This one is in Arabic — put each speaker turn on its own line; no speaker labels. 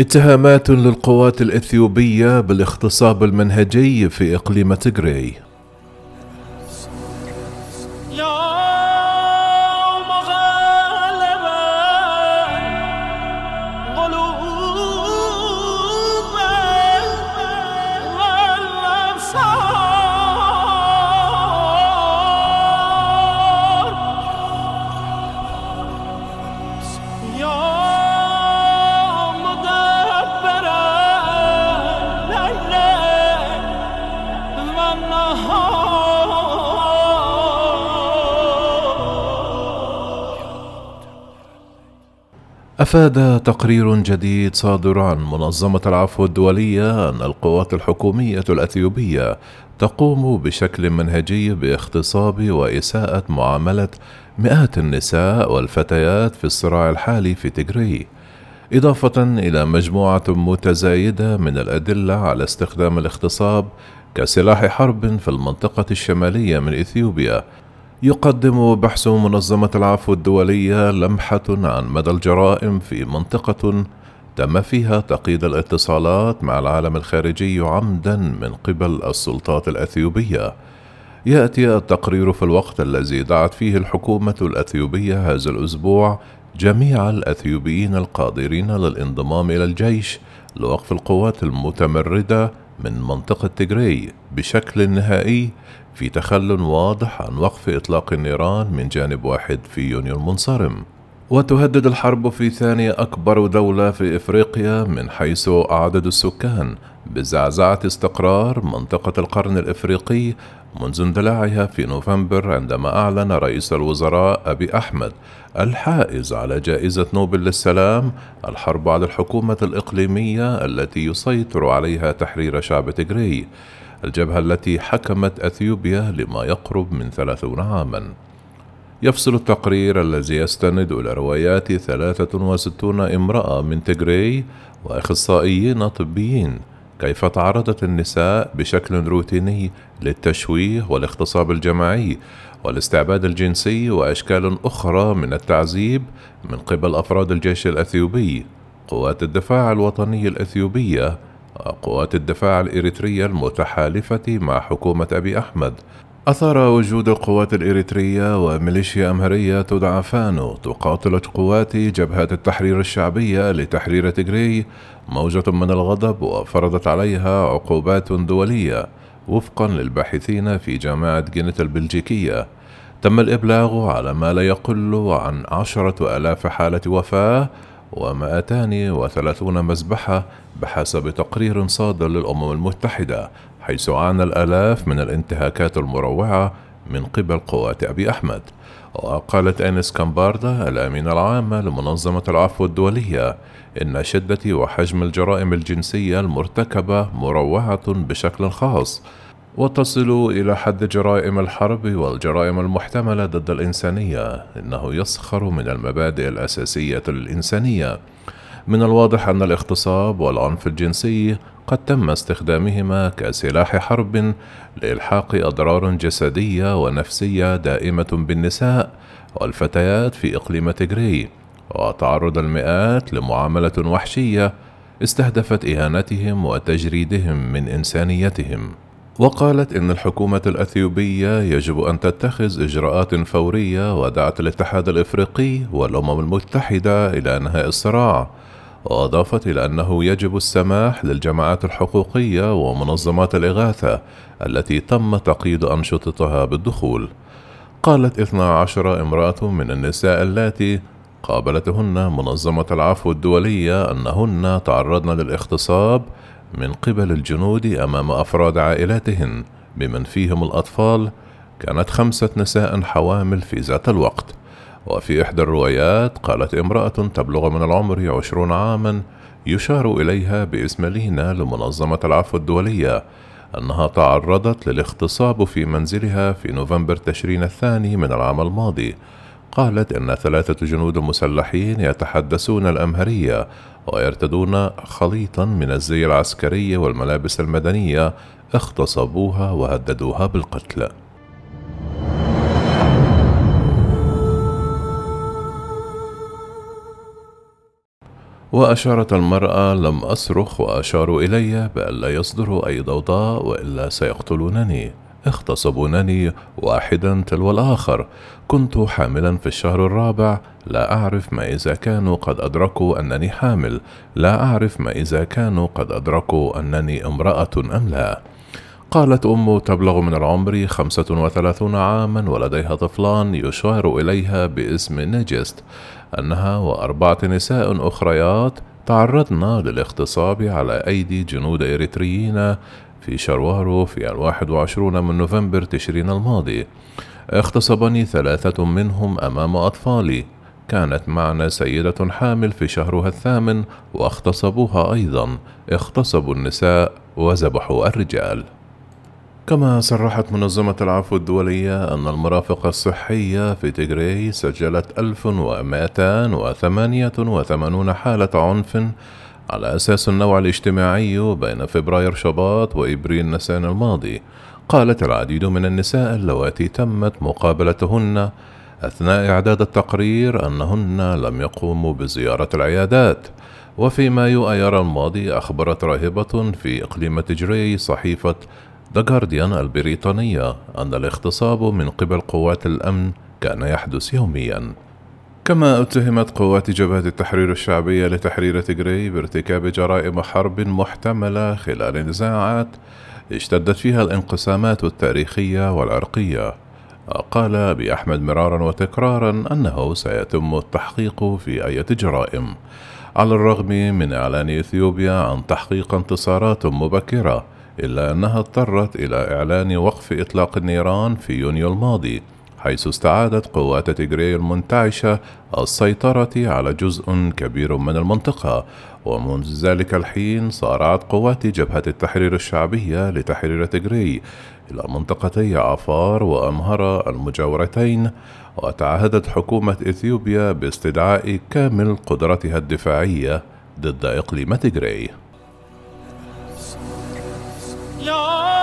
اتهامات للقوات الإثيوبية بالاغتصاب المنهجي في إقليم تيغراي أفاد تقرير جديد صادر عن منظمة العفو الدولية أن القوات الحكومية الأثيوبية تقوم بشكل منهجي باغتصاب وإساءة معاملة مئات النساء والفتيات في الصراع الحالي في تجري إضافة إلى مجموعة متزايدة من الأدلة على استخدام الاغتصاب كسلاح حرب في المنطقة الشمالية من إثيوبيا يقدم بحث منظمة العفو الدولية لمحة عن مدى الجرائم في منطقة تم فيها تقييد الاتصالات مع العالم الخارجي عمدا من قبل السلطات الأثيوبية. يأتي التقرير في الوقت الذي دعت فيه الحكومة الأثيوبية هذا الأسبوع جميع الأثيوبيين القادرين للانضمام إلى الجيش لوقف القوات المتمردة من منطقة تجري بشكل نهائي في تخل واضح عن وقف إطلاق النيران من جانب واحد في يونيو المنصرم. وتهدد الحرب في ثاني أكبر دولة في إفريقيا من حيث عدد السكان بزعزعة استقرار منطقة القرن الإفريقي منذ اندلاعها في نوفمبر عندما أعلن رئيس الوزراء أبي أحمد الحائز على جائزة نوبل للسلام الحرب على الحكومة الإقليمية التي يسيطر عليها تحرير شعب تجري الجبهة التي حكمت أثيوبيا لما يقرب من ثلاثون عاما. يفصل التقرير الذي يستند إلى روايات ثلاثة وستون امرأة من تجري وأخصائيين طبيين. كيف تعرضت النساء بشكل روتيني للتشويه والاغتصاب الجماعي والاستعباد الجنسي وأشكال أخرى من التعذيب من قبل أفراد الجيش الأثيوبي؟ قوات الدفاع الوطني الأثيوبية قوات الدفاع الإريترية المتحالفة مع حكومة أبي أحمد. أثار وجود القوات الإريترية وميليشيا أمهرية تدعى فانو تقاتل قوات جبهات التحرير الشعبية لتحرير تجري موجة من الغضب وفرضت عليها عقوبات دولية وفقا للباحثين في جامعة جينيت البلجيكية. تم الإبلاغ على ما لا يقل عن عشرة آلاف حالة وفاة ومائتان وثلاثون مذبحة بحسب تقرير صادر للأمم المتحدة. حيث عانى الآلاف من الانتهاكات المروعة من قبل قوات أبي أحمد. وقالت أنيس كامباردا الأمينة العامة لمنظمة العفو الدولية إن شدة وحجم الجرائم الجنسية المرتكبة مروعة بشكل خاص وتصل إلى حد جرائم الحرب والجرائم المحتملة ضد الإنسانية إنه يسخر من المبادئ الأساسية للإنسانية. من الواضح أن الاغتصاب والعنف الجنسي قد تم استخدامهما كسلاح حرب لإلحاق أضرار جسدية ونفسية دائمة بالنساء والفتيات في إقليم تجري وتعرض المئات لمعاملة وحشية استهدفت إهانتهم وتجريدهم من إنسانيتهم. وقالت إن الحكومة الأثيوبية يجب أن تتخذ إجراءات فورية ودعت الاتحاد الإفريقي والأمم المتحدة إلى إنهاء الصراع وأضافت إلى أنه يجب السماح للجماعات الحقوقية ومنظمات الإغاثة التي تم تقييد أنشطتها بالدخول. قالت 12 امرأة من النساء اللاتي قابلتهن منظمة العفو الدولية أنهن تعرضن للاغتصاب من قبل الجنود أمام أفراد عائلاتهن بمن فيهم الأطفال كانت خمسة نساء حوامل في ذات الوقت. وفي إحدى الروايات قالت امرأة تبلغ من العمر عشرون عاما يشار إليها باسم لينا لمنظمة العفو الدولية أنها تعرضت للاغتصاب في منزلها في نوفمبر تشرين الثاني من العام الماضي. قالت إن ثلاثة جنود مسلحين يتحدثون الأمهرية ويرتدون خليطا من الزي العسكري والملابس المدنية اغتصبوها وهددوها بالقتل. وأشارت المرأة لم أصرخ وأشاروا إلي بأن لا يصدروا أي ضوضاء وإلا سيقتلونني. اغتصبونني واحدا تلو الآخر. كنت حاملا في الشهر الرابع. لا أعرف ما إذا كانوا قد أدركوا أنني حامل. لا أعرف ما إذا كانوا قد أدركوا أنني امرأة أم لا. قالت أم تبلغ من العمر خمسة وثلاثون عاما ولديها طفلان يشار إليها باسم نجست أنها وأربعة نساء أخريات تعرضن للاغتصاب على أيدي جنود إريتريين في شروارو في الواحد وعشرون من نوفمبر تشرين الماضي. اغتصبني ثلاثة منهم أمام أطفالي. كانت معنا سيدة حامل في شهرها الثامن واغتصبوها أيضا. اغتصبوا النساء وذبحوا الرجال. كما صرحت منظمة العفو الدولية أن المرافق الصحية في تيغراي سجلت 1288 حالة عنف على أساس النوع الاجتماعي بين فبراير شباط وإبريل نيسان الماضي. قالت العديد من النساء اللواتي تمت مقابلتهن أثناء إعداد التقرير أنهن لم يقوموا بزيارة العيادات. وفي مايو أيار الماضي أخبرت راهبة في إقليم تجري صحيفة ذا جارديان البريطانية أن الاغتصاب من قبل قوات الأمن كان يحدث يوميا. كما اتهمت قوات جبهة التحرير الشعبية لتحرير تجري بارتكاب جرائم حرب محتملة خلال نزاعات اشتدت فيها الانقسامات التاريخية والعرقية. قال بأحمد مرارا وتكرارا أنه سيتم التحقيق في أي جرائم على الرغم من إعلان إثيوبيا عن تحقيق انتصارات مبكرة. إلا أنها اضطرت إلى إعلان وقف إطلاق النيران في يونيو الماضي حيث استعادت قوات تيغري المنتعشة السيطرة على جزء كبير من المنطقة. ومنذ ذلك الحين صارعت قوات جبهة التحرير الشعبية لتحرير تيغري إلى منطقتي عفار وأمهرة المجاورتين وتعهدت حكومة إثيوبيا باستدعاء كامل قدرتها الدفاعية ضد إقليم 要